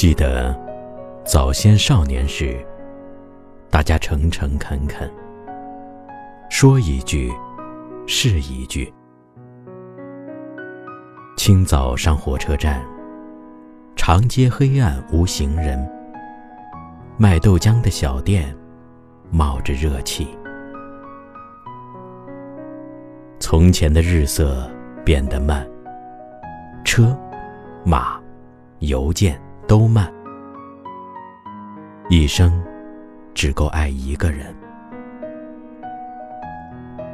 记得早先少年时，大家诚诚恳恳，说一句是一句。清早上火车站，长街黑暗无行人，卖豆浆的小店冒着热气。从前的日色变得慢，车马邮件。都慢，一生只够爱一个人。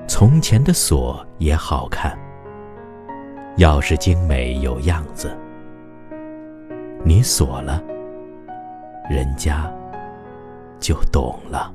从前的锁也好看，钥匙精美有样子。你锁了，人家就懂了。